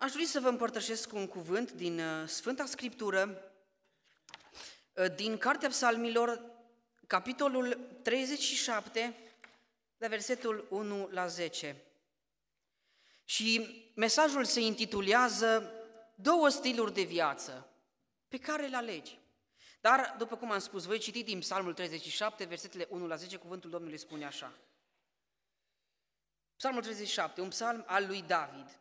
Aș dori să vă împărtășesc un cuvânt din uh, Sfânta Scriptură, uh, din Cartea Psalmilor, capitolul 37, de versetul 1 la 10. Și mesajul se intitulează Două stiluri de viață pe care le alegi. Dar, după cum am spus, voi citi din Psalmul 37, versetele 1 la 10, cuvântul Domnului spune așa. Psalmul 37, un psalm al lui David.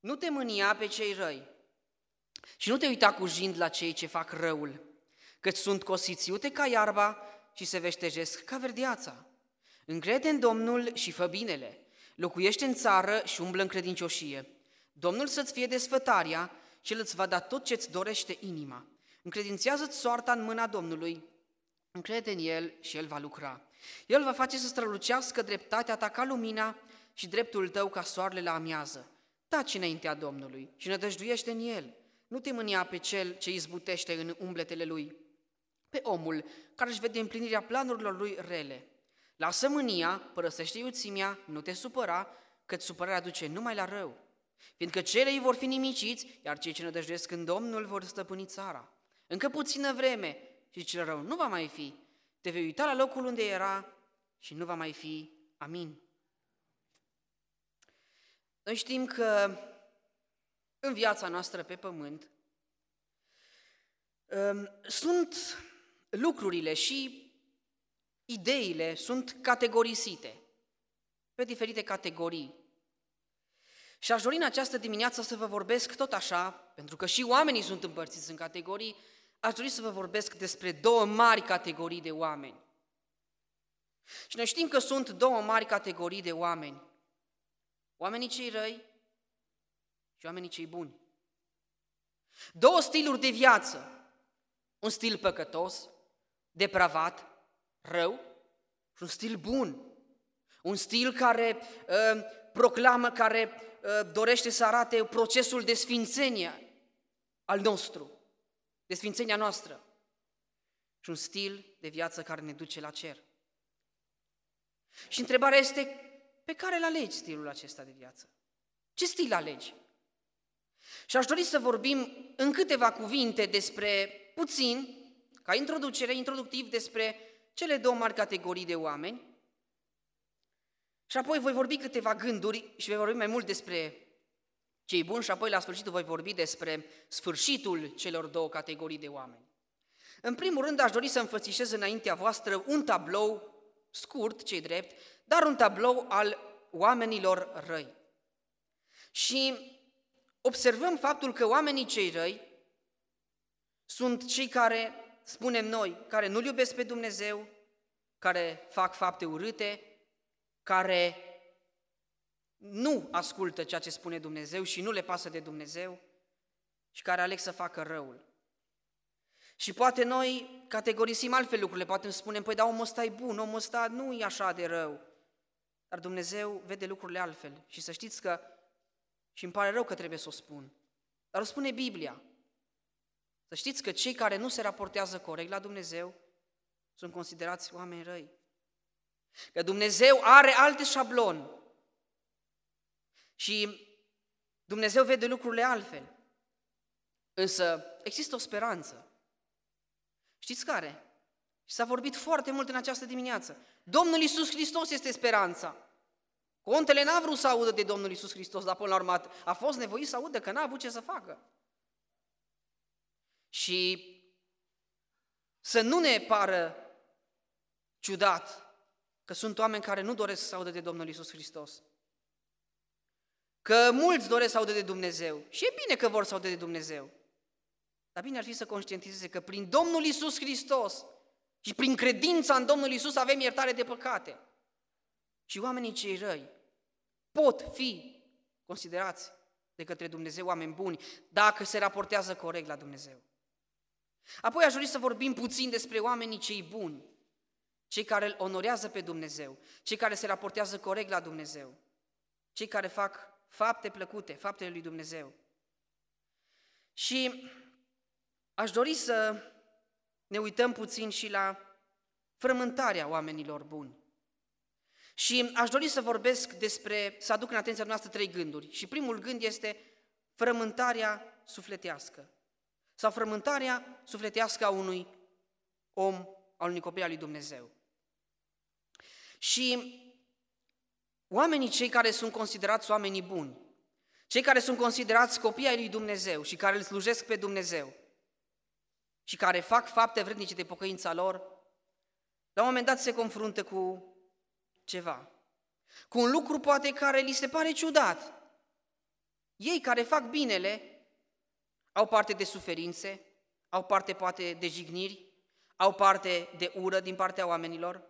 Nu te mânia pe cei răi și nu te uita cu jind la cei ce fac răul, căci sunt cosiți iute ca iarba și se veștejesc ca verdeața. Încrede în Domnul și fă binele, locuiește în țară și umblă în credincioșie. Domnul să-ți fie desfătarea și El îți va da tot ce-ți dorește inima. Încredințează-ți soarta în mâna Domnului, încrede în El și El va lucra. El va face să strălucească dreptatea ta ca lumina și dreptul tău ca soarele la amiază. Taci înaintea Domnului și nădăjduiește în El. Nu te mânia pe cel ce izbutește în umbletele lui, pe omul care își vede împlinirea planurilor lui rele. Lasă mânia, părăsește iuțimea, nu te supăra, că supărarea duce numai la rău. Fiindcă celei vor fi nimiciți, iar cei ce nădăjduiesc în Domnul vor stăpâni țara. Încă puțină vreme și cel rău nu va mai fi. Te vei uita la locul unde era și nu va mai fi. Amin. Noi știm că în viața noastră pe pământ um, sunt lucrurile și ideile sunt categorisite pe diferite categorii. Și aș dori în această dimineață să vă vorbesc tot așa, pentru că și oamenii sunt împărțiți în categorii, aș dori să vă vorbesc despre două mari categorii de oameni. Și noi știm că sunt două mari categorii de oameni. Oamenii cei răi și oamenii cei buni. Două stiluri de viață. Un stil păcătos, depravat, rău și un stil bun. Un stil care uh, proclamă, care uh, dorește să arate procesul de sfințenie al nostru, de sfințenia noastră. Și un stil de viață care ne duce la cer. Și întrebarea este, pe care îl alegi stilul acesta de viață? Ce stil alegi? Și aș dori să vorbim în câteva cuvinte despre puțin, ca introducere, introductiv, despre cele două mari categorii de oameni. Și apoi voi vorbi câteva gânduri și voi vorbi mai mult despre cei buni și apoi la sfârșitul voi vorbi despre sfârșitul celor două categorii de oameni. În primul rând aș dori să înfățișez înaintea voastră un tablou scurt, cei drept, dar un tablou al oamenilor răi. Și observăm faptul că oamenii cei răi sunt cei care, spunem noi, care nu-L iubesc pe Dumnezeu, care fac fapte urâte, care nu ascultă ceea ce spune Dumnezeu și nu le pasă de Dumnezeu și care aleg să facă răul. Și poate noi categorisim altfel lucrurile, poate spunem, păi da, omul ăsta e bun, omul ăsta nu e așa de rău. Dar Dumnezeu vede lucrurile altfel. Și să știți că, și îmi pare rău că trebuie să o spun, dar o spune Biblia. Să știți că cei care nu se raportează corect la Dumnezeu sunt considerați oameni răi. Că Dumnezeu are alte șabloni. Și Dumnezeu vede lucrurile altfel. Însă există o speranță. Știți care? Și s-a vorbit foarte mult în această dimineață. Domnul Isus Hristos este speranța. Contele n-a vrut să audă de Domnul Isus Hristos, dar până la urmă a fost nevoit să audă că n-a avut ce să facă. Și să nu ne pară ciudat că sunt oameni care nu doresc să audă de Domnul Isus Hristos. Că mulți doresc să audă de Dumnezeu. Și e bine că vor să audă de Dumnezeu. Dar bine ar fi să conștientizeze că prin Domnul Isus Hristos și prin credința în Domnul Isus avem iertare de păcate. Și oamenii cei răi pot fi considerați de către Dumnezeu oameni buni dacă se raportează corect la Dumnezeu. Apoi aș dori să vorbim puțin despre oamenii cei buni, cei care îl onorează pe Dumnezeu, cei care se raportează corect la Dumnezeu, cei care fac fapte plăcute, faptele lui Dumnezeu. Și aș dori să ne uităm puțin și la frământarea oamenilor buni. Și aș dori să vorbesc despre, să aduc în atenția noastră trei gânduri. Și primul gând este frământarea sufletească sau frământarea sufletească a unui om, al unui copil al lui Dumnezeu. Și oamenii cei care sunt considerați oamenii buni, cei care sunt considerați copii ai lui Dumnezeu și care îl slujesc pe Dumnezeu și care fac fapte vrednice de pocăința lor, la un moment dat se confruntă cu ceva. Cu un lucru poate care li se pare ciudat. Ei care fac binele au parte de suferințe, au parte poate de jigniri, au parte de ură din partea oamenilor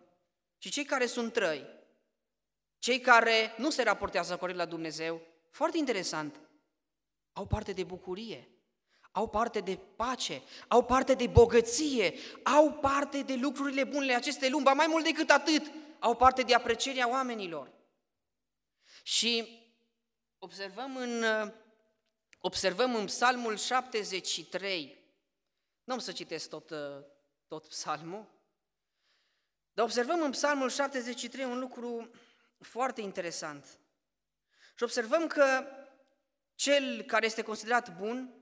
și cei care sunt trăi, cei care nu se raportează corect la Dumnezeu, foarte interesant, au parte de bucurie, au parte de pace, au parte de bogăție, au parte de lucrurile bune acestei lumi, mai mult decât atât, au parte de aprecierea oamenilor. Și observăm în, observăm în Psalmul 73, nu am să citesc tot, tot psalmul, dar observăm în Psalmul 73 un lucru foarte interesant. Și observăm că cel care este considerat bun,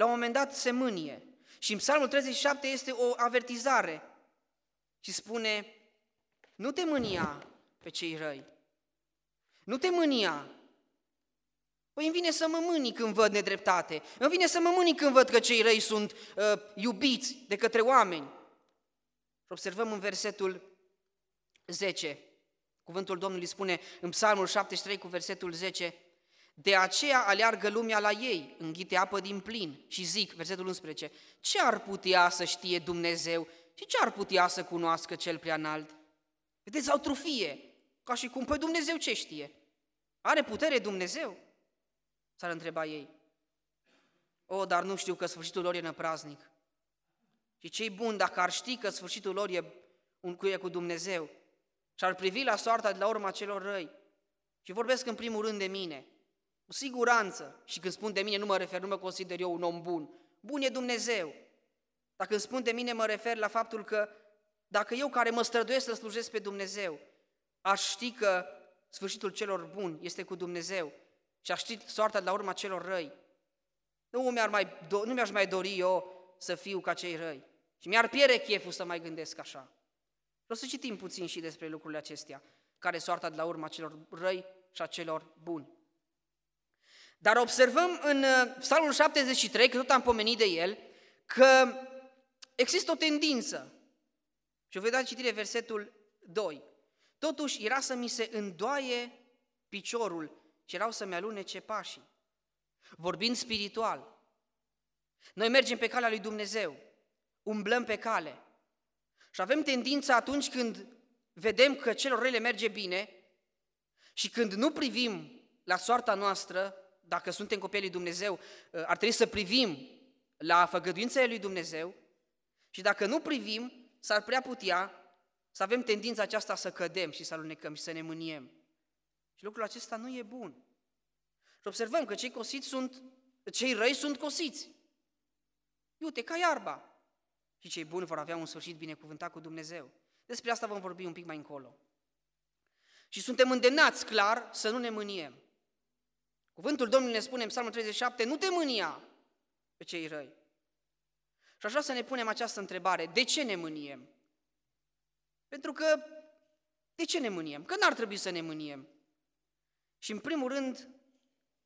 la un moment dat se mânie. Și în Psalmul 37 este o avertizare și spune, nu te mânia pe cei răi, nu te mânia. Păi îmi vine să mă mâni când văd nedreptate, îmi vine să mă mâni când văd că cei răi sunt uh, iubiți de către oameni. Și observăm în versetul 10, cuvântul Domnului spune în Psalmul 73 cu versetul 10, de aceea aleargă lumea la ei, înghite apă din plin și zic, versetul 11, ce ar putea să știe Dumnezeu și ce ar putea să cunoască cel prea înalt? Vedeți, au trufie, ca și cum, păi Dumnezeu ce știe? Are putere Dumnezeu? S-ar întreba ei. O, dar nu știu că sfârșitul lor e năpraznic. Și cei buni, dacă ar ști că sfârșitul lor e un cuie cu Dumnezeu și ar privi la soarta de la urma celor răi, și vorbesc în primul rând de mine, cu siguranță, și când spun de mine nu mă refer, nu mă consider eu un om bun, bun e Dumnezeu. Dacă când spun de mine mă refer la faptul că dacă eu care mă străduiesc să slujesc pe Dumnezeu, aș ști că sfârșitul celor buni este cu Dumnezeu și aș ști soarta de la urma celor răi, nu, mi-ar mai, nu mi-aș mai dori eu să fiu ca cei răi. Și mi-ar pierde cheful să mai gândesc așa. O să citim puțin și despre lucrurile acestea, care soarta de la urma celor răi și a celor buni. Dar observăm în uh, Psalmul 73, că tot am pomenit de el, că există o tendință. Și o voi da citire versetul 2. Totuși era să mi se îndoaie piciorul și erau să-mi alunece pașii. Vorbind spiritual, noi mergem pe calea lui Dumnezeu, umblăm pe cale și avem tendința atunci când vedem că celor rele merge bine și când nu privim la soarta noastră, dacă suntem copii lui Dumnezeu, ar trebui să privim la făgăduințele lui Dumnezeu și dacă nu privim, s-ar prea putea să avem tendința aceasta să cădem și să alunecăm și să ne mâniem. Și lucrul acesta nu e bun. Și observăm că cei cosiți sunt, cei răi sunt cosiți. Iute, ca iarba. Și cei buni vor avea un sfârșit binecuvântat cu Dumnezeu. Despre asta vom vorbi un pic mai încolo. Și suntem îndemnați, clar, să nu ne mâniem. Cuvântul Domnului ne spune în Psalmul 37, nu te mânia pe cei răi. Și aș vrea să ne punem această întrebare, de ce ne mâniem? Pentru că, de ce ne mâniem? Că n-ar trebui să ne mâniem. Și în primul rând,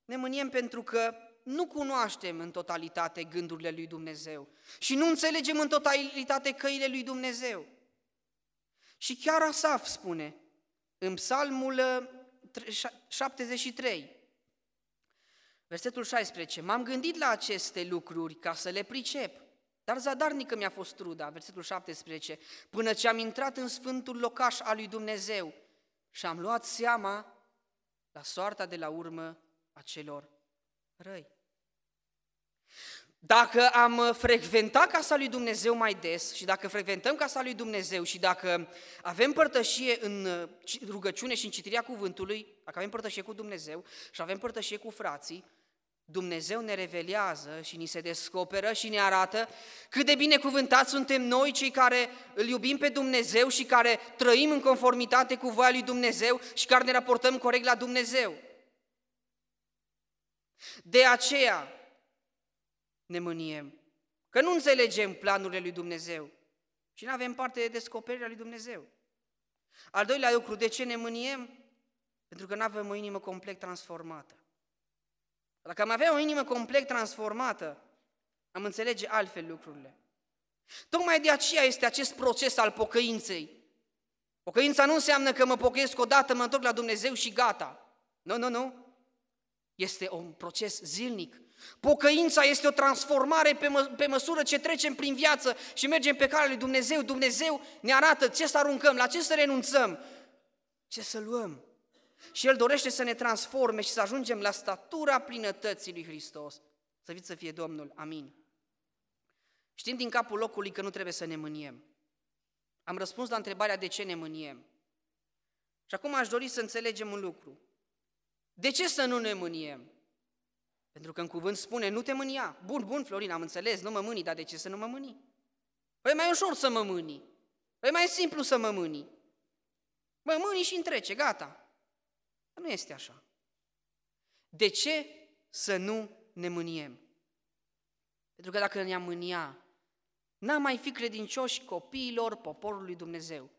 ne mâniem pentru că nu cunoaștem în totalitate gândurile lui Dumnezeu și nu înțelegem în totalitate căile lui Dumnezeu. Și chiar Asaf spune în Psalmul 73, uh, versetul 16, M-am gândit la aceste lucruri ca să le pricep, dar zadarnică mi-a fost truda, versetul 17, până ce am intrat în sfântul locaș al lui Dumnezeu și am luat seama la soarta de la urmă a celor răi. Dacă am frecventat casa lui Dumnezeu mai des și dacă frecventăm casa lui Dumnezeu și dacă avem părtășie în rugăciune și în citirea cuvântului, dacă avem părtășie cu Dumnezeu și avem părtășie cu frații, Dumnezeu ne revelează și ni se descoperă și ne arată cât de binecuvântați suntem noi, cei care îl iubim pe Dumnezeu și care trăim în conformitate cu voia lui Dumnezeu și care ne raportăm corect la Dumnezeu. De aceea ne mâniem, că nu înțelegem planurile lui Dumnezeu și nu avem parte de descoperirea lui Dumnezeu. Al doilea lucru, de ce ne mâniem? Pentru că nu avem o inimă complet transformată. Dacă am avea o inimă complet transformată, am înțelege altfel lucrurile. Tocmai de aceea este acest proces al pocăinței. Pocăința nu înseamnă că mă pocăiesc odată, mă întorc la Dumnezeu și gata. Nu, nu, nu. Este un proces zilnic. Pocăința este o transformare pe, mă, pe măsură ce trecem prin viață și mergem pe calea lui Dumnezeu. Dumnezeu ne arată ce să aruncăm, la ce să renunțăm, ce să luăm. Și El dorește să ne transforme și să ajungem la statura plinătății lui Hristos. Să fiți să fie Domnul. Amin. Știm din capul locului că nu trebuie să ne mâniem. Am răspuns la întrebarea de ce ne mâniem. Și acum aș dori să înțelegem un lucru. De ce să nu ne mâniem? Pentru că în cuvânt spune, nu te mânia. Bun, bun, Florin, am înțeles, nu mă mâni, dar de ce să nu mă mâni? Păi mai ușor să mă mâni. Păi mai simplu să mă mâni. Mă mâni și întrece, gata. Nu este așa. De ce să nu ne mâniem? Pentru că dacă ne-am mânia, n-am mai fi credincioși copiilor poporului Dumnezeu.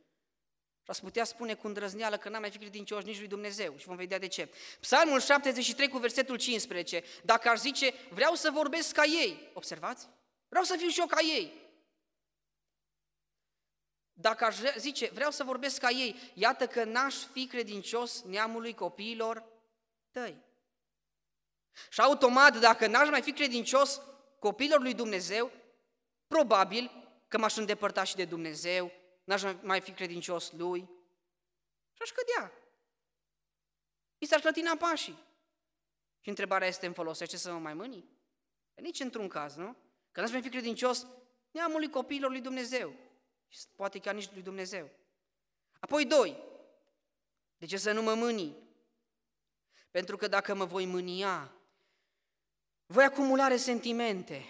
Și ați putea spune cu îndrăzneală că n-am mai fi credincioși nici lui Dumnezeu și vom vedea de ce. Psalmul 73 cu versetul 15, dacă ar zice, vreau să vorbesc ca ei, observați? Vreau să fiu și eu ca ei. Dacă aș zice, vreau să vorbesc ca ei, iată că n-aș fi credincios neamului copiilor tăi. Și automat, dacă n-aș mai fi credincios copiilor lui Dumnezeu, probabil că m-aș îndepărta și de Dumnezeu, n-aș mai fi credincios lui și aș cădea. Mi s-ar clătina pașii. Și întrebarea este, îmi folosește să mă mai mâni? Nici într-un caz, nu? Că n-aș mai fi credincios neamului copiilor lui Dumnezeu. Și poate chiar nici lui Dumnezeu. Apoi doi, de ce să nu mă mâni? Pentru că dacă mă voi mânia, voi acumula resentimente,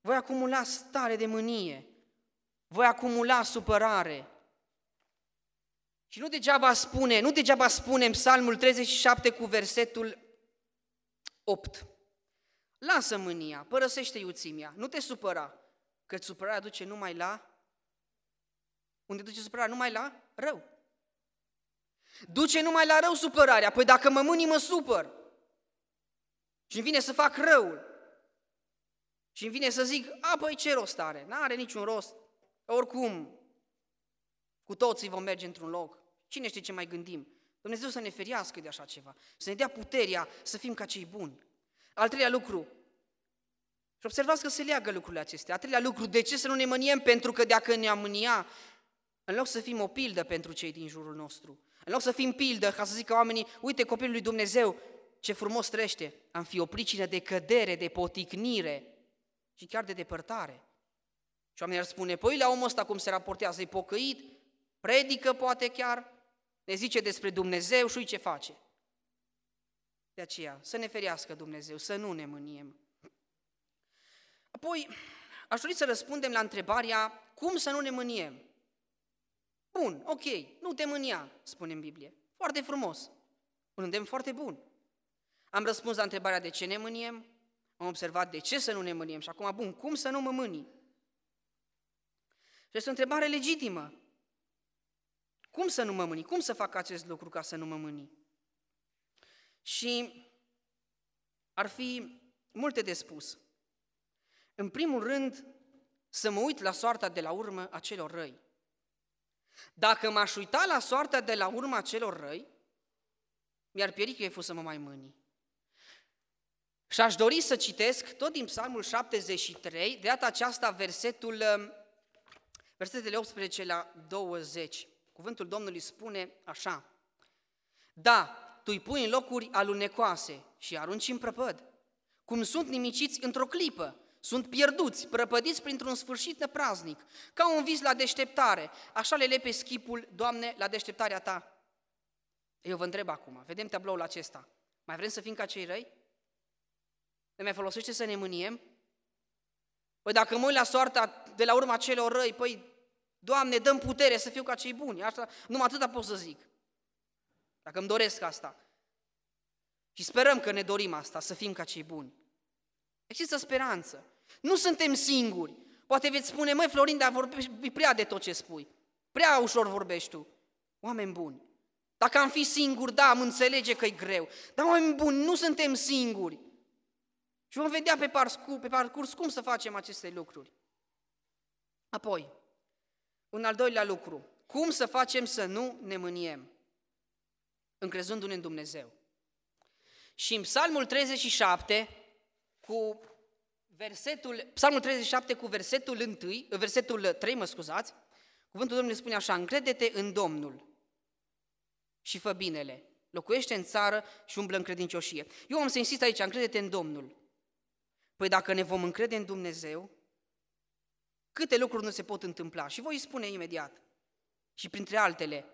voi acumula stare de mânie, voi acumula supărare. Și nu degeaba spune, nu degeaba spune în Psalmul 37 cu versetul 8. Lasă mânia, părăsește iuțimia, nu te supăra, că supărarea duce numai la... Unde duce supărarea? Numai la rău. Duce numai la rău supărarea. Păi dacă mă mâni, mă supăr. Și îmi vine să fac răul. Și îmi vine să zic, a, păi ce rost are? N-are niciun rost. Oricum, cu toții vom merge într-un loc. Cine știe ce mai gândim? Dumnezeu să ne feriască de așa ceva, să ne dea puterea să fim ca cei buni. Al treilea lucru, și observați că se leagă lucrurile acestea. Al treilea lucru, de ce să nu ne mâniem? Pentru că dacă ne-am mânia, în loc să fim o pildă pentru cei din jurul nostru, în loc să fim pildă, ca să zică oamenii, uite copilul lui Dumnezeu, ce frumos trăiește, am fi o pricină de cădere, de poticnire și chiar de depărtare. Și oamenii ar spune, păi la omul ăsta cum se raportează, e pocăit, predică poate chiar, ne zice despre Dumnezeu și ce face. De aceea, să ne ferească Dumnezeu, să nu ne mâniem. Apoi, aș dori să răspundem la întrebarea, cum să nu ne mâniem? Bun, ok, nu te mânia, spune în Biblie. Foarte frumos. Un îndemn foarte bun. Am răspuns la întrebarea de ce ne mâniem, am observat de ce să nu ne mâniem și acum, bun, cum să nu mă mânii? Și este o întrebare legitimă. Cum să nu mă mâni? Cum să fac acest lucru ca să nu mă mâni? Și ar fi multe de spus. În primul rând, să mă uit la soarta de la urmă a celor răi. Dacă m-aș uita la soarta de la urmă a celor răi, mi-ar pieri că e fost să mă mai mâni. Și aș dori să citesc tot din Psalmul 73, de data aceasta versetul versetele 18 la 20. Cuvântul Domnului spune așa, Da, tu îi pui în locuri alunecoase și arunci în prăpăd, cum sunt nimiciți într-o clipă, sunt pierduți, prăpădiți printr-un sfârșit nepraznic, ca un vis la deșteptare, așa le lepe schipul, Doamne, la deșteptarea Ta. Eu vă întreb acum, vedem tabloul acesta, mai vrem să fim ca cei răi? Ne mai folosește să ne mâniem? Păi dacă mă uit la soarta de la urma celor răi, păi, Doamne, dăm putere să fiu ca cei buni. Asta, numai atâta pot să zic. Dacă îmi doresc asta. Și sperăm că ne dorim asta, să fim ca cei buni. Există speranță. Nu suntem singuri. Poate veți spune, măi Florin, dar vorbești prea de tot ce spui. Prea ușor vorbești tu. Oameni buni. Dacă am fi singuri, da, am înțelege că e greu. Dar oameni buni, nu suntem singuri. Și vom vedea pe parcurs, pe parcurs cum să facem aceste lucruri. Apoi, un al doilea lucru. Cum să facem să nu ne mâniem? Încrezându-ne în Dumnezeu. Și în Psalmul 37, cu versetul, Psalmul 37 cu versetul 1, versetul 3, mă scuzați, cuvântul Domnului spune așa, încredete în Domnul și fă binele, locuiește în țară și umblă în credincioșie. Eu am să insist aici, încredete în Domnul. Păi dacă ne vom încrede în Dumnezeu, câte lucruri nu se pot întâmpla. Și voi spune imediat. Și printre altele,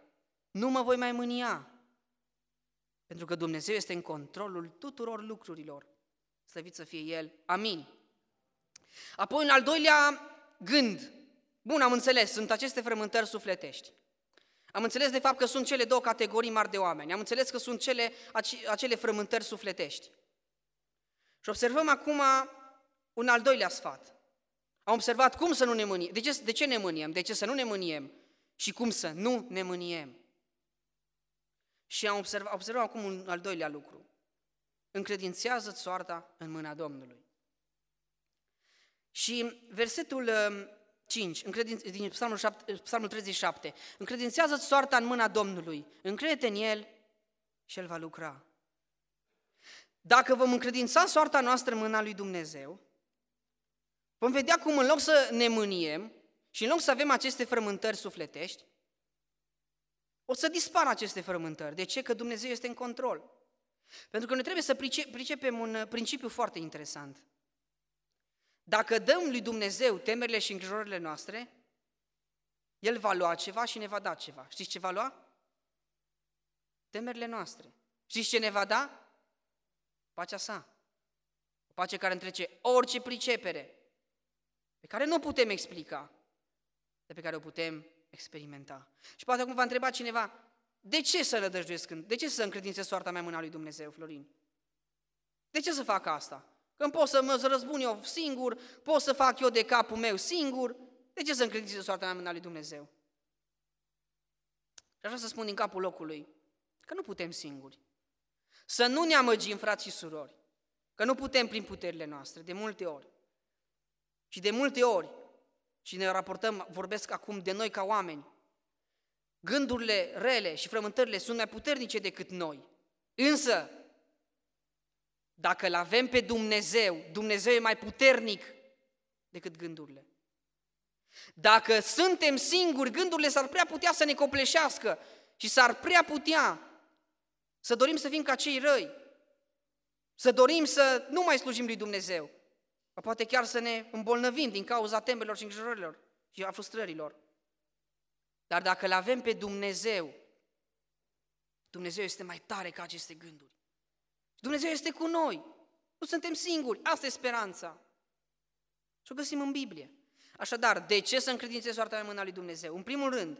nu mă voi mai mânia, pentru că Dumnezeu este în controlul tuturor lucrurilor. Slăvit să fie El. Amin. Apoi un al doilea gând. Bun, am înțeles, sunt aceste frământări sufletești. Am înțeles de fapt că sunt cele două categorii mari de oameni. Am înțeles că sunt cele, acele frământări sufletești. Și observăm acum un al doilea sfat. Am observat cum să nu ne mâniem. De ce, de ce ne mâniem? De ce să nu ne mâniem? Și cum să nu ne mâniem? Și am observat, observat acum un al doilea lucru. Încredințează-ți soarta în mâna Domnului. Și versetul 5, um, încredin, din Psalmul, 7, Psalmul 37, încredințează-ți soarta în mâna Domnului, încrede în El și El va lucra. Dacă vom încredința soarta noastră în mâna lui Dumnezeu, vom vedea cum în loc să ne mâniem și în loc să avem aceste frământări sufletești, o să dispară aceste frământări. De ce? Că Dumnezeu este în control. Pentru că noi trebuie să pricepem un principiu foarte interesant. Dacă dăm lui Dumnezeu temerile și îngrijorările noastre, El va lua ceva și ne va da ceva. Știți ce va lua? Temerile noastre. Știți ce ne va da? Pacea sa. O pace care întrece orice pricepere, pe care nu putem explica, de pe care o putem experimenta. Și poate acum va întreba cineva, de ce să rădăjduiesc, de ce să încredințe soarta mea în mâna lui Dumnezeu, Florin? De ce să fac asta? Când pot să mă răzbun eu singur, pot să fac eu de capul meu singur, de ce să încredințe soarta mea în mâna lui Dumnezeu? Și așa să spun din capul locului, că nu putem singuri. Să nu ne amăgim, frați și surori, că nu putem prin puterile noastre, de multe ori. Și de multe ori, și ne raportăm, vorbesc acum de noi ca oameni, gândurile rele și frământările sunt mai puternice decât noi. Însă, dacă îl avem pe Dumnezeu, Dumnezeu e mai puternic decât gândurile. Dacă suntem singuri, gândurile s-ar prea putea să ne copleșească și s-ar prea putea să dorim să fim ca cei răi, să dorim să nu mai slujim lui Dumnezeu, poate chiar să ne îmbolnăvim din cauza temelor și îngrijorărilor și a frustrărilor. Dar dacă îl avem pe Dumnezeu, Dumnezeu este mai tare ca aceste gânduri. Dumnezeu este cu noi. Nu suntem singuri. Asta e speranța. Și o găsim în Biblie. Așadar, de ce să încredințez soarta mea în mâna lui Dumnezeu? În primul rând,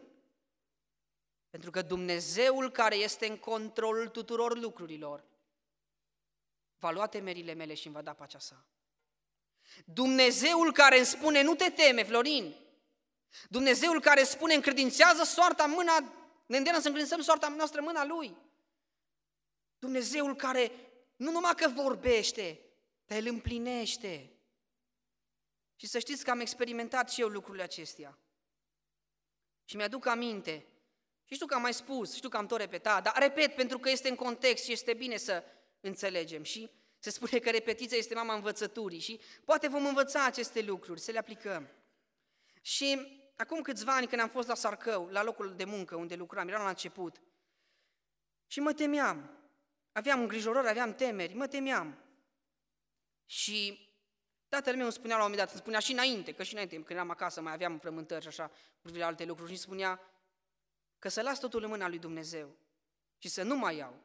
pentru că Dumnezeul care este în controlul tuturor lucrurilor va lua temerile mele și îmi va da pacea sa. Dumnezeul care îmi spune, nu te teme, Florin. Dumnezeul care spune, încredințează soarta în mâna, ne îndeamnă să încredințăm soarta noastră în mâna Lui. Dumnezeul care nu numai că vorbește, dar îl împlinește. Și să știți că am experimentat și eu lucrurile acestea. Și mi-aduc aminte și știu că am mai spus, știu că am tot repetat, dar repet pentru că este în context și este bine să înțelegem. Și se spune că repetiția este mama învățăturii și poate vom învăța aceste lucruri, să le aplicăm. Și acum câțiva ani când am fost la Sarcău, la locul de muncă unde lucram, eram la început, și mă temeam, aveam îngrijorări, aveam temeri, mă temeam. Și tatăl meu îmi spunea la un moment dat, îmi spunea și înainte, că și înainte, când eram acasă, mai aveam frământări și așa, cu alte lucruri, și îmi spunea, că să las totul în mâna lui Dumnezeu și să nu mai iau.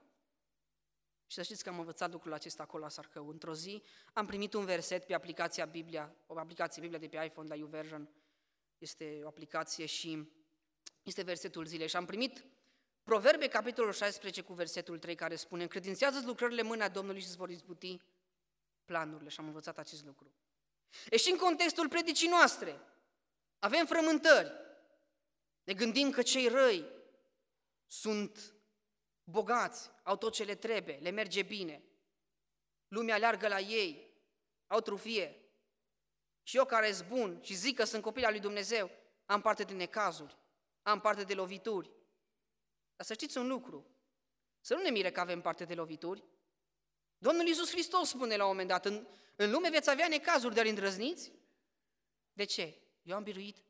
Și să știți că am învățat lucrul acesta acolo la Sarcău. Într-o zi am primit un verset pe aplicația Biblia, o aplicație Biblia de pe iPhone, la YouVersion, este o aplicație și este versetul zilei. Și am primit Proverbe, capitolul 16, cu versetul 3, care spune Încredințează lucrările mâna Domnului și îți vor izbuti planurile. Și am învățat acest lucru. E și în contextul predicii noastre. Avem frământări. Ne gândim că cei răi sunt bogați, au tot ce le trebuie, le merge bine. Lumea aleargă la ei, au trufie. Și eu care sunt bun și zic că sunt copil al lui Dumnezeu, am parte de necazuri, am parte de lovituri. Dar să știți un lucru, să nu ne mire că avem parte de lovituri. Domnul Iisus Hristos spune la un moment dat, în, în lume veți avea necazuri, dar îndrăzniți? De ce? Eu am biruit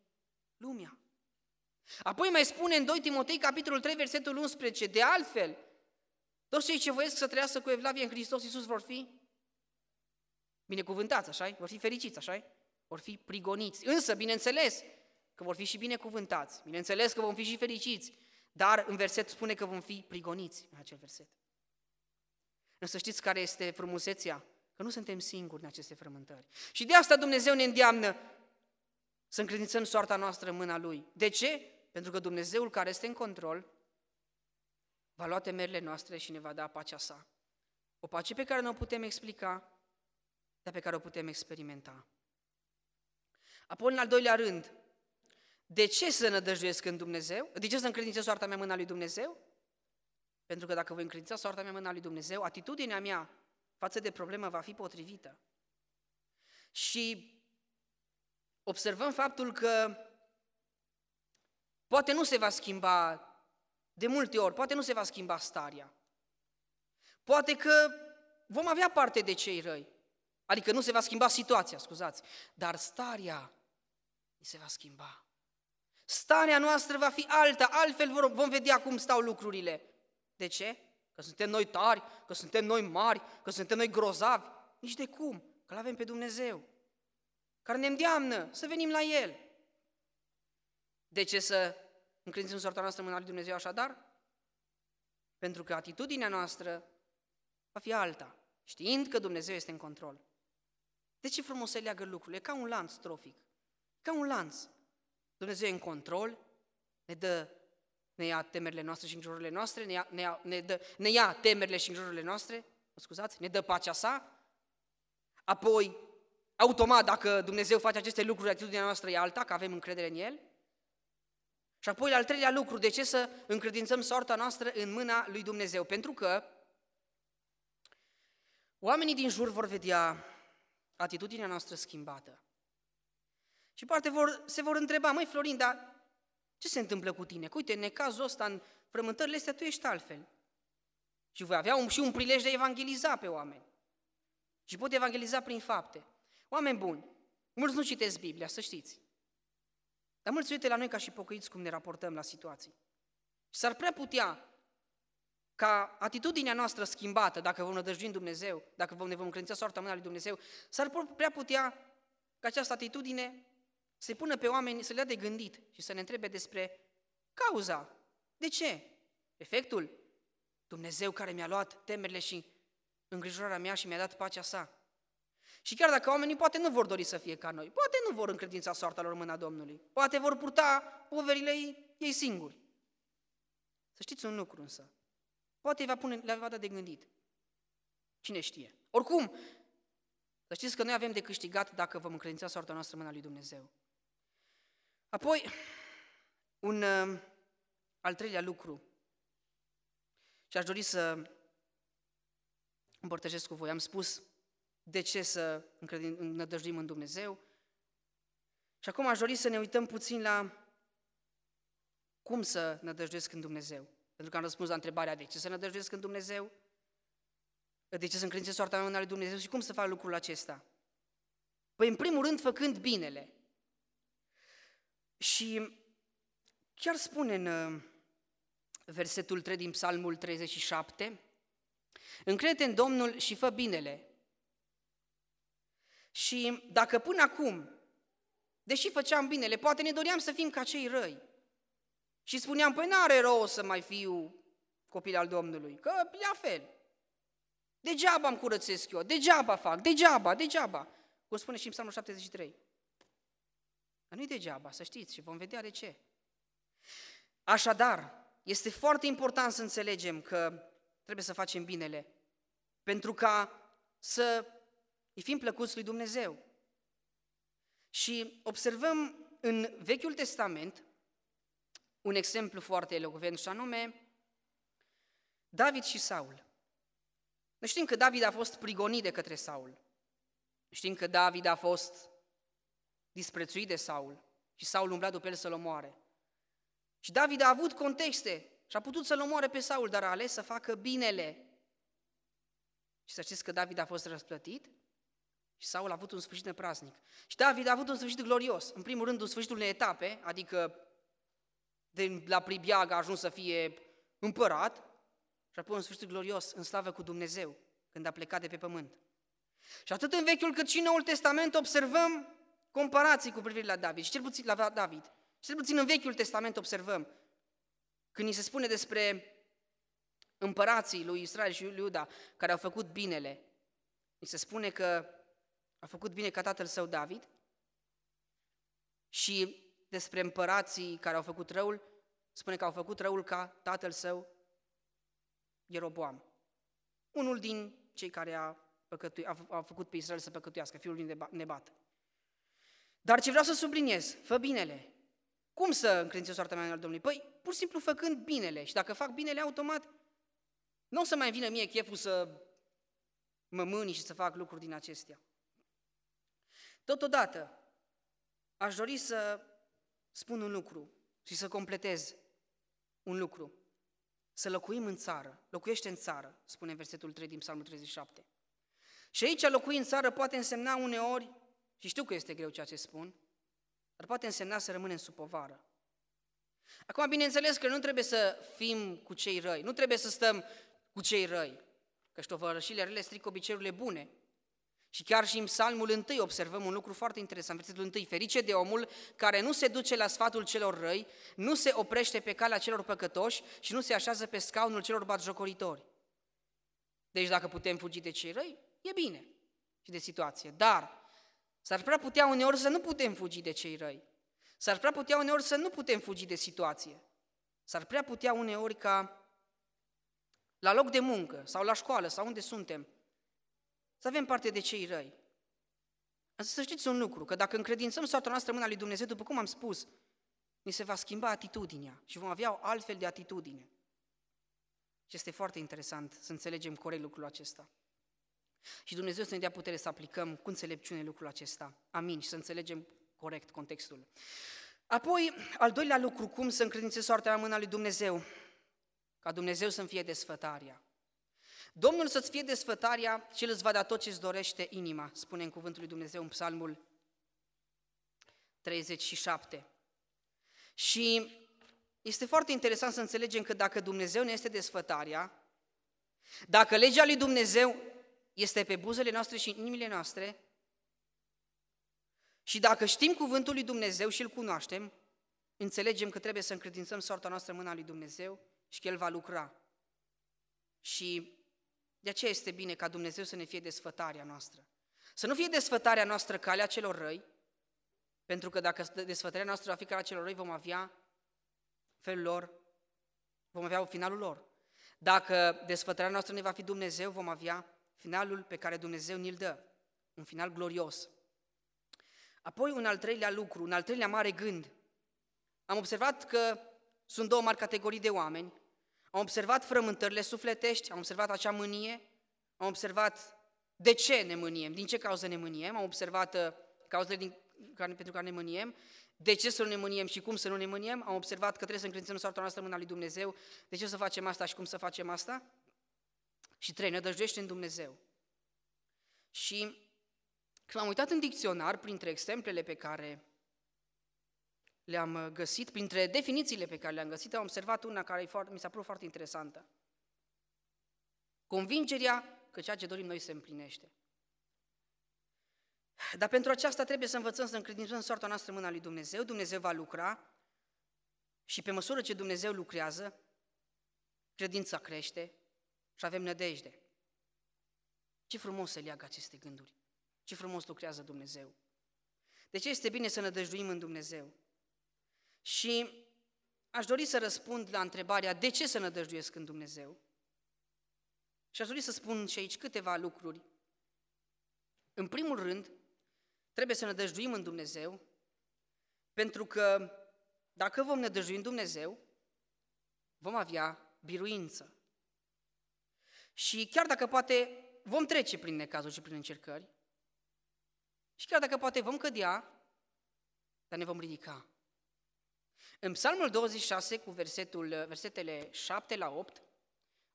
lumea. Apoi mai spune în 2 Timotei, capitolul 3, versetul 11, de altfel, toți cei ce voiesc să trăiască cu Evlavie în Hristos Iisus vor fi binecuvântați, așa Vor fi fericiți, așa Vor fi prigoniți. Însă, bineînțeles, că vor fi și binecuvântați. Bineînțeles că vom fi și fericiți. Dar în verset spune că vom fi prigoniți în acel verset. Însă știți care este frumusețea? Că nu suntem singuri în aceste frământări. Și de asta Dumnezeu ne îndeamnă să încredințăm soarta noastră în mâna Lui. De ce? Pentru că Dumnezeul care este în control va lua temerile noastre și ne va da pacea sa. O pace pe care nu o putem explica, dar pe care o putem experimenta. Apoi, în al doilea rând, de ce să nădăjduiesc în Dumnezeu? De ce să încredințez soarta mea în mâna lui Dumnezeu? Pentru că dacă voi încredința soarta mea în mâna lui Dumnezeu, atitudinea mea față de problemă va fi potrivită. Și observăm faptul că poate nu se va schimba de multe ori, poate nu se va schimba starea. Poate că vom avea parte de cei răi. Adică nu se va schimba situația, scuzați, dar starea se va schimba. Starea noastră va fi alta, altfel vom vedea cum stau lucrurile. De ce? Că suntem noi tari, că suntem noi mari, că suntem noi grozavi. Nici de cum, că l-avem pe Dumnezeu, care ne îndeamnă să venim la El. De ce să încredințăm soarta noastră în mâna lui Dumnezeu așadar? Pentru că atitudinea noastră va fi alta, știind că Dumnezeu este în control. De ce frumos se leagă lucrurile? E ca un lanț trofic, ca un lanț. Dumnezeu e în control, ne dă, ne ia temerile noastre și îngrijorările noastre, ne ia, ne, ia, ne, dă, ne ia temerile și îngrijorările noastre, mă scuzați, ne dă pacea sa, apoi, automat, dacă Dumnezeu face aceste lucruri, atitudinea noastră e alta, că avem încredere în El, și apoi, al treilea lucru, de ce să încredințăm soarta noastră în mâna lui Dumnezeu? Pentru că oamenii din jur vor vedea atitudinea noastră schimbată. Și poate vor, se vor întreba, măi Florin, dar ce se întâmplă cu tine? Că uite, în necazul ăsta, în frământările astea, tu ești altfel. Și voi avea un, și un prilej de a evangeliza pe oameni. Și pot evangeliza prin fapte. Oameni buni, mulți nu citesc Biblia, să știți. Dar mulți uite la noi ca și pocăiți cum ne raportăm la situații. Și s-ar prea putea ca atitudinea noastră schimbată, dacă vom nădăjui în Dumnezeu, dacă vom, ne vom credința soarta mâna lui Dumnezeu, s-ar prea putea ca această atitudine să pună pe oameni să le dea de gândit și să ne întrebe despre cauza. De ce? Efectul? Dumnezeu care mi-a luat temerile și îngrijorarea mea și mi-a dat pacea sa. Și chiar dacă oamenii poate nu vor dori să fie ca noi, poate nu vor încredința soarta lor în mâna Domnului, poate vor purta poverile ei, ei singuri. Să știți un lucru însă, poate va pune, le va da de gândit. Cine știe? Oricum, să știți că noi avem de câștigat dacă vom încredința soarta noastră în mâna lui Dumnezeu. Apoi, un uh, al treilea lucru, și aș dori să împărtășesc cu voi. Am spus de ce să nădăjduim în Dumnezeu. Și acum aș dori să ne uităm puțin la cum să nădăjduiesc în Dumnezeu. Pentru că am răspuns la întrebarea de ce să nădăjduiesc în Dumnezeu, de ce să încredințez soarta mea în lui Dumnezeu și cum să fac lucrul acesta. Păi, în primul rând, făcând binele. Și chiar spune în uh, versetul 3 din Psalmul 37, Încrede în Domnul și fă binele. Și dacă până acum, deși făceam binele, poate ne doream să fim ca cei răi. Și spuneam, păi n-are rost să mai fiu copil al Domnului, că la fel. Degeaba îmi curățesc eu, degeaba fac, degeaba, degeaba. Cum spune și în Psalmul 73. Dar nu-i degeaba, să știți, și vom vedea de ce. Așadar, este foarte important să înțelegem că trebuie să facem binele, pentru ca să îi fim plăcuți lui Dumnezeu. Și observăm în Vechiul Testament un exemplu foarte elocvent și anume David și Saul. Noi știm că David a fost prigonit de către Saul. Știm că David a fost disprețuit de Saul și Saul umbla după el să-l omoare. Și David a avut contexte și a putut să-l omoare pe Saul, dar a ales să facă binele. Și să știți că David a fost răsplătit și Saul a avut un sfârșit nepraznic. Și David a avut un sfârșit glorios. În primul rând, un sfârșit unei etape, adică de la Pribiag a ajuns să fie împărat și apoi un sfârșit glorios în slavă cu Dumnezeu, când a plecat de pe pământ. Și atât în Vechiul cât și în Noul Testament observăm comparații cu privire la David, și cel puțin la David. Și cel puțin în Vechiul Testament observăm, când ni se spune despre împărații lui Israel și lui Iuda care au făcut binele, ni se spune că a făcut bine ca tatăl său David și despre împărații care au făcut răul, spune că au făcut răul ca tatăl său Ieroboam. Unul din cei care a, păcătui, a, a făcut pe Israel să păcătuiască, fiul lui Nebat. Dar ce vreau să subliniez, fă binele. Cum să încredințez soarta mea al Domnului? Păi, pur și simplu făcând binele. Și dacă fac binele, automat, nu o să mai vină mie cheful să mă mâni și să fac lucruri din acestea. Totodată, aș dori să spun un lucru și să completez un lucru. Să locuim în țară. Locuiește în țară, spune versetul 3 din Psalmul 37. Și aici locui în țară poate însemna uneori, și știu că este greu ceea ce spun, dar poate însemna să rămânem sub povară. Acum, bineînțeles că nu trebuie să fim cu cei răi, nu trebuie să stăm cu cei răi, că tovărășile rele stric obiceiurile bune. Și chiar și în psalmul 1 observăm un lucru foarte interesant, versetul 1, ferice de omul care nu se duce la sfatul celor răi, nu se oprește pe calea celor păcătoși și nu se așează pe scaunul celor batjocoritori. Deci dacă putem fugi de cei răi, e bine și de situație. Dar s-ar prea putea uneori să nu putem fugi de cei răi. S-ar prea putea uneori să nu putem fugi de situație. S-ar prea putea uneori ca la loc de muncă sau la școală sau unde suntem, să avem parte de cei răi. Însă să știți un lucru, că dacă încredințăm soarta noastră mâna lui Dumnezeu, după cum am spus, ni se va schimba atitudinea și vom avea o altfel de atitudine. Și este foarte interesant să înțelegem corect lucrul acesta. Și Dumnezeu să ne dea putere să aplicăm cu înțelepciune lucrul acesta. Amin. Și să înțelegem corect contextul. Apoi, al doilea lucru, cum să încredințez soarta mâna lui Dumnezeu? Ca Dumnezeu să-mi fie desfătarea. Domnul să-ți fie desfătarea și El îți va da tot ce îți dorește inima, spune în cuvântul lui Dumnezeu în psalmul 37. Și este foarte interesant să înțelegem că dacă Dumnezeu ne este desfătarea, dacă legea lui Dumnezeu este pe buzele noastre și în inimile noastre, și dacă știm cuvântul lui Dumnezeu și îl cunoaștem, înțelegem că trebuie să încredințăm soarta noastră în mâna lui Dumnezeu și că El va lucra. Și de aceea este bine ca Dumnezeu să ne fie desfătarea noastră. Să nu fie desfătarea noastră calea celor răi, pentru că dacă desfătarea noastră va fi calea celor răi, vom avea felul lor, vom avea finalul lor. Dacă desfătarea noastră ne va fi Dumnezeu, vom avea finalul pe care Dumnezeu ni-l dă, un final glorios. Apoi un al treilea lucru, un al treilea mare gând. Am observat că sunt două mari categorii de oameni am observat frământările sufletești, am observat acea mânie, am observat de ce ne mâniem, din ce cauză ne mâniem, am observat uh, cauzele din, care, pentru care ne mâniem, de ce să nu ne mâniem și cum să nu ne mâniem, am observat că trebuie să încredințăm soarta noastră în mâna lui Dumnezeu, de ce să facem asta și cum să facem asta. Și trei, ne dăjduiește în Dumnezeu. Și când am uitat în dicționar, printre exemplele pe care le-am uh, găsit, printre definițiile pe care le-am găsit, am observat una care foarte, mi s-a părut foarte interesantă. Convingerea că ceea ce dorim noi se împlinește. Dar pentru aceasta trebuie să învățăm să încredințăm soarta noastră în mâna lui Dumnezeu. Dumnezeu va lucra și pe măsură ce Dumnezeu lucrează, credința crește și avem nădejde. Ce frumos se leagă aceste gânduri. Ce frumos lucrează Dumnezeu. De ce este bine să nădăjduim în Dumnezeu? Și aș dori să răspund la întrebarea de ce să nădăjduiesc în Dumnezeu. Și aș dori să spun și aici câteva lucruri. În primul rând, trebuie să nădăjduim în Dumnezeu, pentru că dacă vom nădăjdui în Dumnezeu, vom avea biruință. Și chiar dacă poate vom trece prin necazuri și prin încercări, și chiar dacă poate vom cădea, dar ne vom ridica. În Psalmul 26, cu versetul, versetele 7 la 8,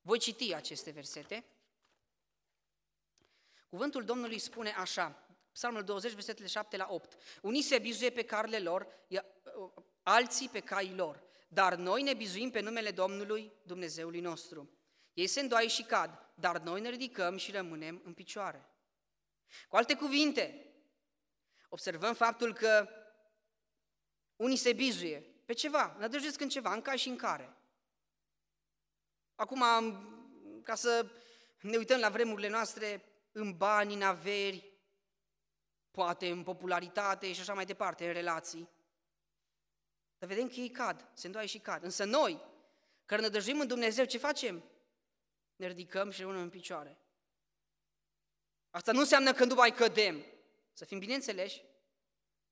voi citi aceste versete. Cuvântul Domnului spune așa, Psalmul 20, versetele 7 la 8. Unii se bizuie pe carele lor, alții pe caii lor, dar noi ne bizuim pe numele Domnului, Dumnezeului nostru. Ei se îndoaie și cad, dar noi ne ridicăm și rămânem în picioare. Cu alte cuvinte, observăm faptul că unii se bizuie pe ceva, nădăjduiesc în ceva, în cai și în care. Acum, ca să ne uităm la vremurile noastre, în bani, în averi, poate în popularitate și așa mai departe, în relații. Dar vedem că ei cad, se îndoaie și cad. Însă noi, care ne dăjduim în Dumnezeu, ce facem? Ne ridicăm și rămânem în picioare. Asta nu înseamnă că nu mai cădem. Să fim bineînțeleși,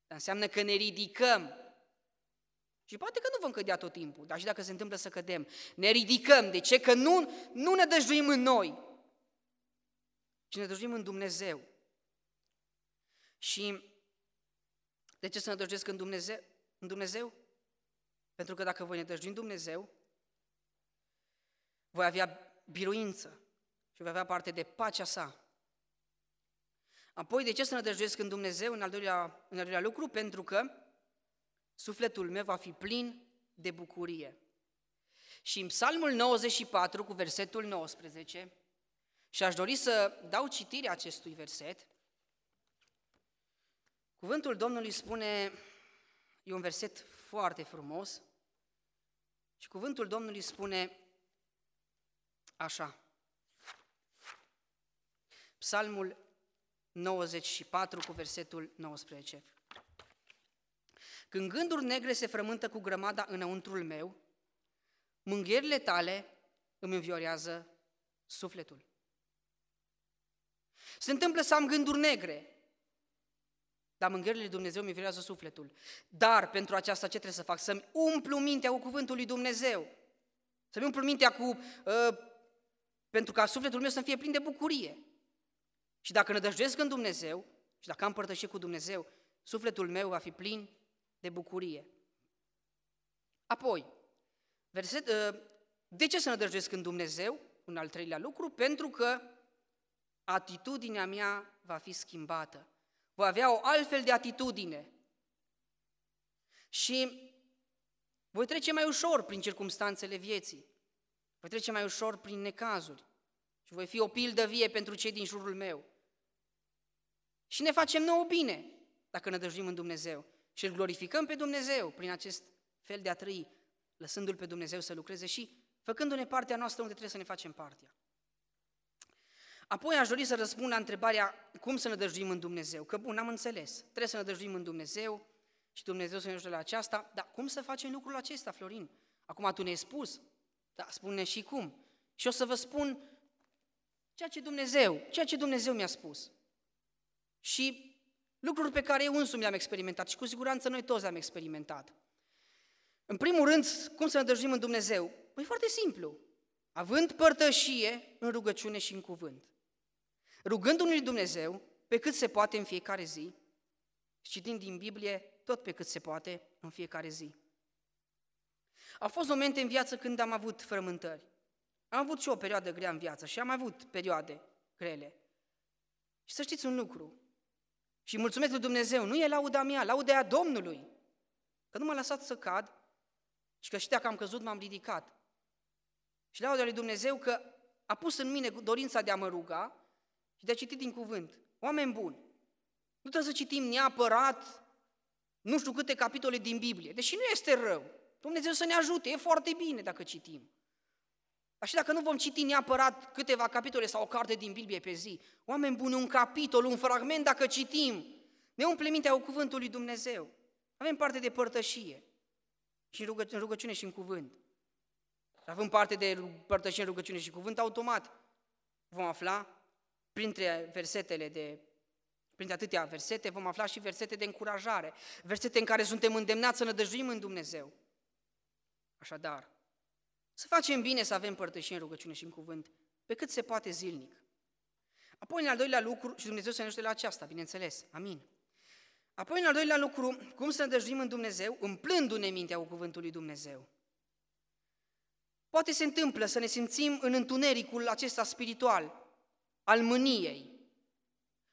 dar înseamnă că ne ridicăm. Și poate că nu vom cădea tot timpul, dar și dacă se întâmplă să cădem, ne ridicăm. De ce? Că nu, nu ne dăjduim în noi, ci ne dăjduim în Dumnezeu. Și de ce să ne dăjduiesc în Dumnezeu? În Dumnezeu? Pentru că dacă voi ne dăjdui în Dumnezeu, voi avea biruință și voi avea parte de pacea sa. Apoi, de ce să ne dăjduiesc în Dumnezeu, în al, doilea, în al doilea lucru? Pentru că sufletul meu va fi plin de bucurie. Și în Psalmul 94, cu versetul 19, și aș dori să dau citire acestui verset, cuvântul Domnului spune, e un verset foarte frumos, și cuvântul Domnului spune așa. Psalmul 94 cu versetul 19. Când gânduri negre se frământă cu grămada înăuntrul meu, mânghierile tale îmi înviorează sufletul. Se întâmplă să am gânduri negre, dar mânghierile lui Dumnezeu mi înviorează sufletul. Dar pentru aceasta ce trebuie să fac? Să-mi umplu mintea cu cuvântul lui Dumnezeu. Să-mi umplu mintea cu... Uh, pentru ca sufletul meu să fie plin de bucurie. Și dacă nădăjduiesc în Dumnezeu și dacă am părtășit cu Dumnezeu, sufletul meu va fi plin de bucurie. Apoi, verset, ă, de ce să nădăjduiesc în Dumnezeu? Un al treilea lucru, pentru că atitudinea mea va fi schimbată. Voi avea o altfel de atitudine. Și voi trece mai ușor prin circumstanțele vieții. Voi trece mai ușor prin necazuri. Și voi fi o pildă vie pentru cei din jurul meu. Și ne facem nouă bine dacă ne dăjdim în Dumnezeu. Și îl glorificăm pe Dumnezeu prin acest fel de a trăi, lăsându-L pe Dumnezeu să lucreze și făcându-ne partea noastră unde trebuie să ne facem partea. Apoi aș dori să răspund la întrebarea cum să ne dăjduim în Dumnezeu. Că bun, am înțeles, trebuie să ne dăjduim în Dumnezeu și Dumnezeu să ne ajute la aceasta, dar cum să facem lucrul acesta, Florin? Acum tu ne-ai spus, dar spune și cum. Și o să vă spun ceea ce Dumnezeu, ceea ce Dumnezeu mi-a spus. Și lucruri pe care eu însumi le-am experimentat și cu siguranță noi toți le-am experimentat. În primul rând, cum să ne dăjduim în Dumnezeu? Păi foarte simplu, având părtășie în rugăciune și în cuvânt. Rugându-ne lui Dumnezeu pe cât se poate în fiecare zi, citind din Biblie tot pe cât se poate în fiecare zi. Au fost momente în viață când am avut frământări. Am avut și o perioadă grea în viață și am avut perioade grele. Și să știți un lucru, și mulțumesc lui Dumnezeu, nu e lauda mea, lauda a Domnului, că nu m-a lăsat să cad și că știa că am căzut, m-am ridicat. Și lauda lui Dumnezeu că a pus în mine dorința de a mă ruga și de a citi din cuvânt. Oameni buni, nu trebuie să citim neapărat nu știu câte capitole din Biblie, deși nu este rău. Dumnezeu să ne ajute, e foarte bine dacă citim. Dar și dacă nu vom citi neapărat câteva capitole sau o carte din Biblie pe zi, oameni buni, un capitol, un fragment, dacă citim, ne umple mintea cu cuvântul lui Dumnezeu. Avem parte de părtășie. și în, rugă, în rugăciune și în cuvânt. Având parte de părtășie în rugăciune și cuvânt, automat vom afla printre versetele de printre atâtea versete, vom afla și versete de încurajare, versete în care suntem îndemnați să nădăjduim în Dumnezeu. Așadar, să facem bine să avem părtășie în rugăciune și în cuvânt, pe cât se poate zilnic. Apoi, în al doilea lucru, și Dumnezeu să ne la aceasta, bineînțeles, amin. Apoi, în al doilea lucru, cum să nădăjduim în Dumnezeu, umplându-ne mintea cu cuvântul lui Dumnezeu. Poate se întâmplă să ne simțim în întunericul acesta spiritual, al mâniei,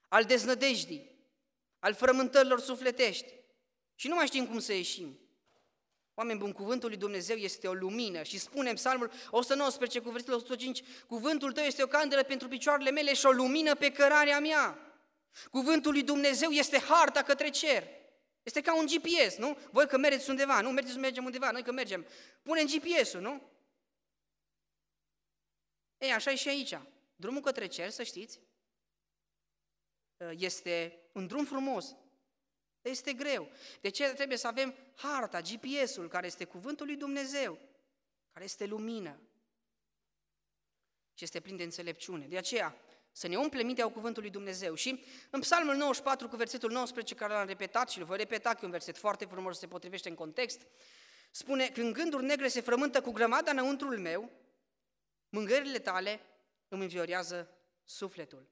al deznădejdii, al frământărilor sufletești și nu mai știm cum să ieșim. Oameni bun, cuvântul lui Dumnezeu este o lumină și spune în psalmul 119 cu versetul 105, cuvântul tău este o candelă pentru picioarele mele și o lumină pe cărarea mea. Cuvântul lui Dumnezeu este harta către cer. Este ca un GPS, nu? Voi că mergeți undeva, nu? Mergeți să mergem undeva, noi că mergem. Punem GPS-ul, nu? Ei, așa e și aici. Drumul către cer, să știți, este un drum frumos, este greu. De ce trebuie să avem harta, GPS-ul, care este cuvântul lui Dumnezeu, care este lumină și este plin de înțelepciune. De aceea, să ne umple mintea cu cuvântul lui Dumnezeu. Și în Psalmul 94 cu versetul 19, care l-am repetat și îl voi repeta, că e un verset foarte frumos, se potrivește în context, spune, când gânduri negre se frământă cu grămada înăuntrul meu, mângările tale îmi înviorează sufletul.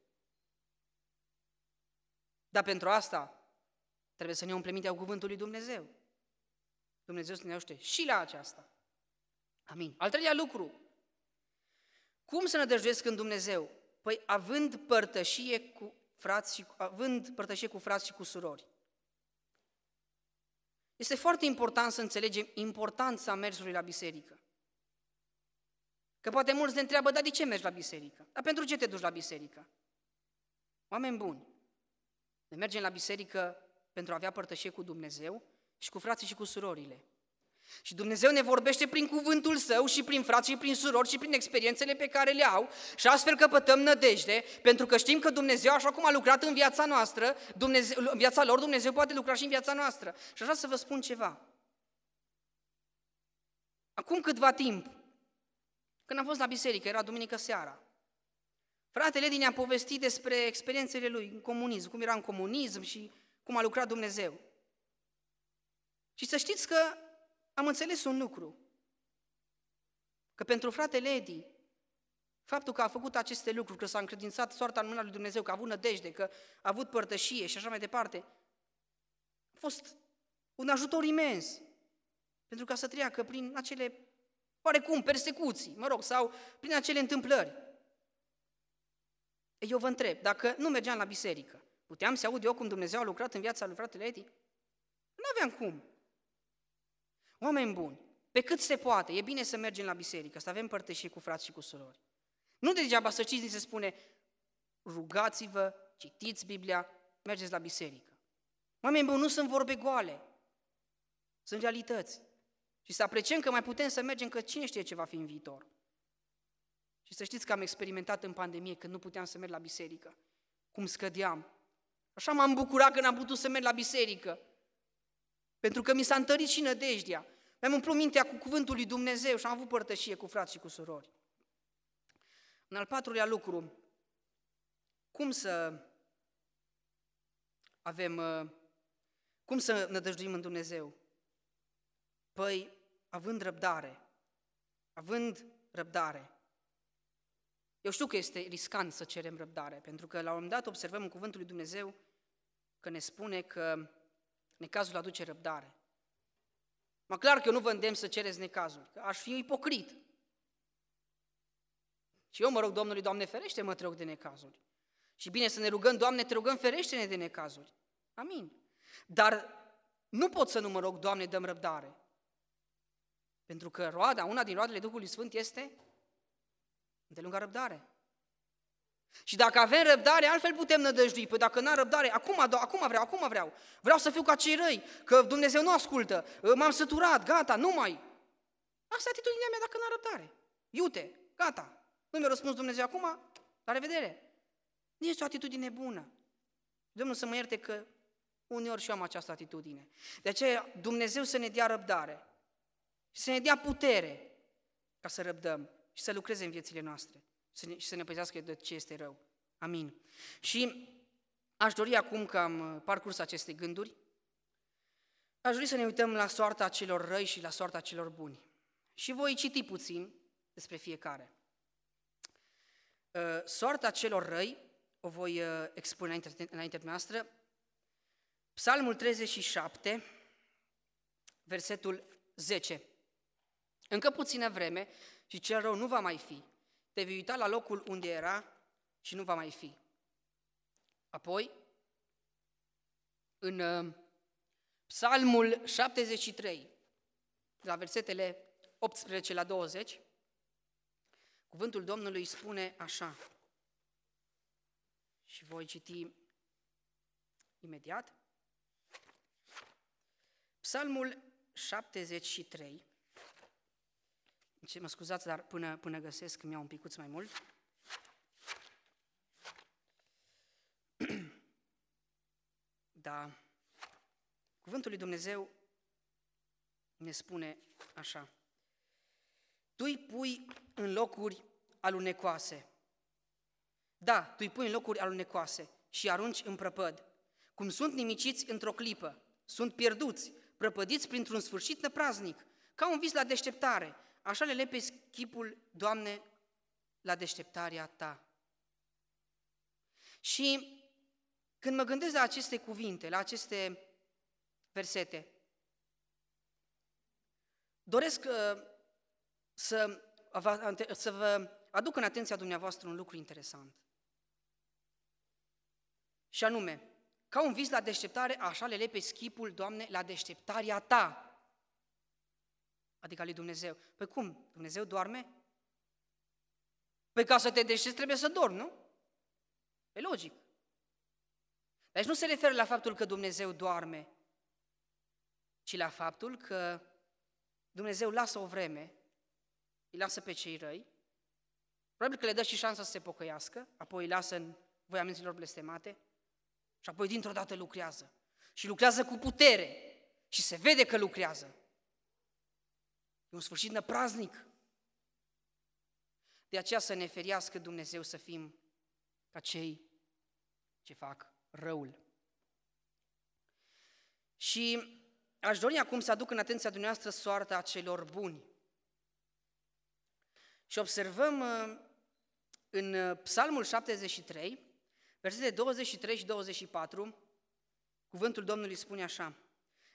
Dar pentru asta trebuie să ne umple mintea cu cuvântul lui Dumnezeu. Dumnezeu să ne ajute și la aceasta. Amin. Al treilea lucru. Cum să ne dăjduiesc în Dumnezeu? Păi având părtășie cu frați și, având părtășie cu frați și cu surori. Este foarte important să înțelegem importanța mersului la biserică. Că poate mulți ne întreabă, dar de ce mergi la biserică? Dar pentru ce te duci la biserică? Oameni buni, ne mergem la biserică pentru a avea părtășie cu Dumnezeu și cu frații și cu surorile. Și Dumnezeu ne vorbește prin cuvântul Său și prin frații și prin surori și prin experiențele pe care le au și astfel căpătăm nădejde, pentru că știm că Dumnezeu, așa cum a lucrat în viața noastră, Dumnezeu, în viața lor, Dumnezeu poate lucra și în viața noastră. Și așa să vă spun ceva. Acum câtva timp, când am fost la biserică, era duminică seara, Fratele din a povestit despre experiențele lui în comunism, cum era în comunism și cum a lucrat Dumnezeu. Și să știți că am înțeles un lucru, că pentru fratele Edi, faptul că a făcut aceste lucruri, că s-a încredințat soarta în mâna lui Dumnezeu, că a avut nădejde, că a avut părtășie și așa mai departe, a fost un ajutor imens pentru ca să treacă prin acele, oarecum, persecuții, mă rog, sau prin acele întâmplări. Eu vă întreb, dacă nu mergeam la biserică, puteam să aud eu cum Dumnezeu a lucrat în viața lui fratele Edi? Nu aveam cum. Oameni buni, pe cât se poate, e bine să mergem la biserică, să avem părtășie cu frați și cu surori. Nu degeaba să știți, se spune, rugați-vă, citiți Biblia, mergeți la biserică. Oameni buni, nu sunt vorbe goale, sunt realități. Și să apreciem că mai putem să mergem, că cine știe ce va fi în viitor. Și să știți că am experimentat în pandemie când nu puteam să merg la biserică, cum scădeam. Așa m-am bucurat când am putut să merg la biserică, pentru că mi s-a întărit și nădejdea. Mi-am umplut mintea cu cuvântul lui Dumnezeu și am avut părtășie cu frați și cu surori. În al patrulea lucru, cum să avem, uh, cum să ne dăjduim în Dumnezeu? Păi, având răbdare, având răbdare. Eu știu că este riscant să cerem răbdare, pentru că la un moment dat observăm în Cuvântul lui Dumnezeu că ne spune că necazul aduce răbdare. Mă clar că eu nu vă îndemn să cereți necazul, că aș fi ipocrit. Și eu mă rog Domnului, Doamne, ferește, mă te rog de necazuri. Și bine să ne rugăm, Doamne, te rugăm, ferește-ne de necazuri. Amin. Dar nu pot să nu mă rog, Doamne, dăm răbdare. Pentru că roada, una din roadele Duhului Sfânt este Îndelunga răbdare. Și dacă avem răbdare, altfel putem nădăjdui. Păi dacă n-am răbdare, acum, acum vreau, acum vreau. Vreau să fiu ca cei răi, că Dumnezeu nu ascultă, m-am săturat, gata, nu mai. Asta e atitudinea mea dacă n-am răbdare. Iute, gata, nu mi-a răspuns Dumnezeu acum, la revedere. Nu este o atitudine bună. Domnul să mă ierte că uneori și eu am această atitudine. De aceea Dumnezeu să ne dea răbdare. și să ne dea putere ca să răbdăm și să lucreze în viețile noastre să ne, și să ne păzească de ce este rău. Amin. Și aș dori acum că am parcurs aceste gânduri, aș dori să ne uităm la soarta celor răi și la soarta celor buni. Și voi citi puțin despre fiecare. Uh, soarta celor răi o voi uh, expune înainte, înaintea noastră. Psalmul 37, versetul 10. Încă puțină vreme și cel rău nu va mai fi. Te vei uita la locul unde era și nu va mai fi. Apoi, în uh, Psalmul 73, la versetele 18 la 20, cuvântul Domnului spune așa, și voi citi imediat. Psalmul 73, ce mă scuzați, dar până, până găsesc mi-au un picuț mai mult. da. Cuvântul lui Dumnezeu ne spune așa. Tu îi pui în locuri alunecoase. Da, tu îi pui în locuri alunecoase și arunci în prăpăd. Cum sunt nimiciți într-o clipă, sunt pierduți, prăpădiți printr-un sfârșit nepraznic, ca un vis la deșteptare, așa le lepezi chipul, Doamne, la deșteptarea Ta. Și când mă gândesc la aceste cuvinte, la aceste versete, doresc uh, să, să vă aduc în atenția dumneavoastră un lucru interesant. Și anume, ca un vis la deșteptare, așa le lepe schipul, Doamne, la deșteptarea Ta. Adică lui Dumnezeu. Păi cum? Dumnezeu doarme? Păi ca să te deștepți trebuie să dormi, nu? E logic. Deci nu se referă la faptul că Dumnezeu doarme, ci la faptul că Dumnezeu lasă o vreme, îi lasă pe cei răi, probabil că le dă și șansa să se pocăiască, apoi îi lasă în voia minților blestemate și apoi dintr-o dată lucrează. Și lucrează cu putere și se vede că lucrează. E un sfârșit năpraznic. De aceea să ne feriască Dumnezeu să fim ca cei ce fac răul. Și aș dori acum să aduc în atenția dumneavoastră soarta celor buni. Și observăm uh, în uh, Psalmul 73, versetele 23 și 24, cuvântul Domnului spune așa,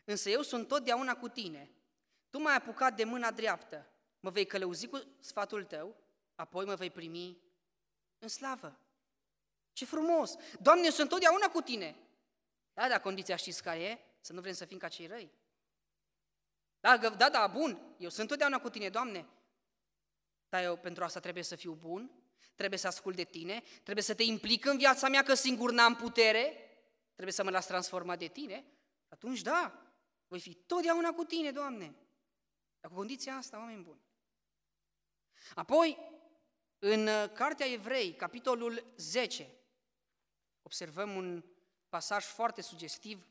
Însă eu sunt totdeauna cu tine, tu m-ai apucat de mâna dreaptă, mă vei călăuzi cu sfatul tău, apoi mă vei primi în slavă. Ce frumos! Doamne, eu sunt totdeauna cu tine. Da, dar condiția știți care e? Să nu vrem să fim ca cei răi. Da, da, da, bun, eu sunt totdeauna cu tine, Doamne. Dar eu pentru asta trebuie să fiu bun, trebuie să ascult de tine, trebuie să te implic în viața mea că singur n-am putere, trebuie să mă las transformat de tine, atunci da, voi fi totdeauna cu tine, Doamne. Dar cu condiția asta, oameni buni. Apoi, în uh, Cartea Evrei, capitolul 10, observăm un pasaj foarte sugestiv.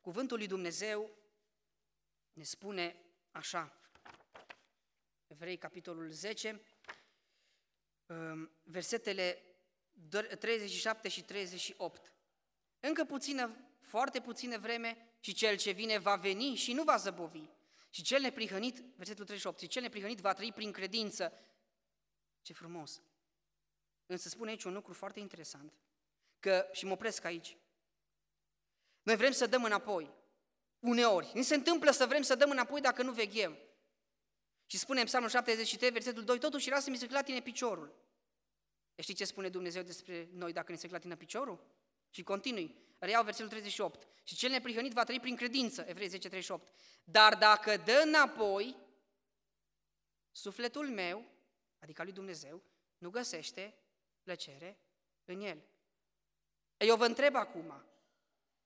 Cuvântul lui Dumnezeu ne spune așa, Evrei, capitolul 10, um, versetele 37 și 38. Încă puțină, foarte puțină vreme și cel ce vine va veni și nu va zăbovi. Și cel neprihănit, versetul 38, și cel neprihănit va trăi prin credință. Ce frumos! Însă spune aici un lucru foarte interesant, că, și mă opresc aici, noi vrem să dăm înapoi, uneori. Ni se întâmplă să vrem să dăm înapoi dacă nu veghem. Și spune în Psalmul 73, versetul 2, totuși era să mi se clatine piciorul. E știi ce spune Dumnezeu despre noi dacă ne se clatină piciorul? Și continui, reiau versetul 38. Și cel neprihănit va trăi prin credință, Evrei 10, 38. Dar dacă dă înapoi, sufletul meu, adică lui Dumnezeu, nu găsește plăcere în el. Eu vă întreb acum,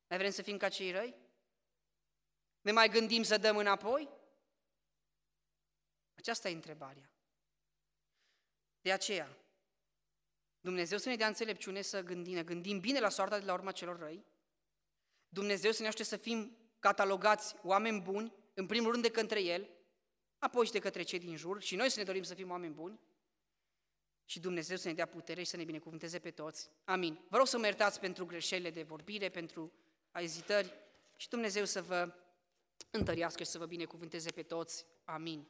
mai vrem să fim ca cei răi? Ne mai gândim să dăm înapoi? Aceasta e întrebarea. De aceea, Dumnezeu să ne dea înțelepciune să gândim, ne gândim bine la soarta de la urma celor răi, Dumnezeu să ne ajute să fim catalogați oameni buni, în primul rând de către El, apoi și de către cei din jur, și noi să ne dorim să fim oameni buni, și Dumnezeu să ne dea putere și să ne binecuvânteze pe toți. Amin. Vă rog să mă iertați pentru greșelile de vorbire, pentru ezitări și Dumnezeu să vă întărească și să vă binecuvânteze pe toți. Amin.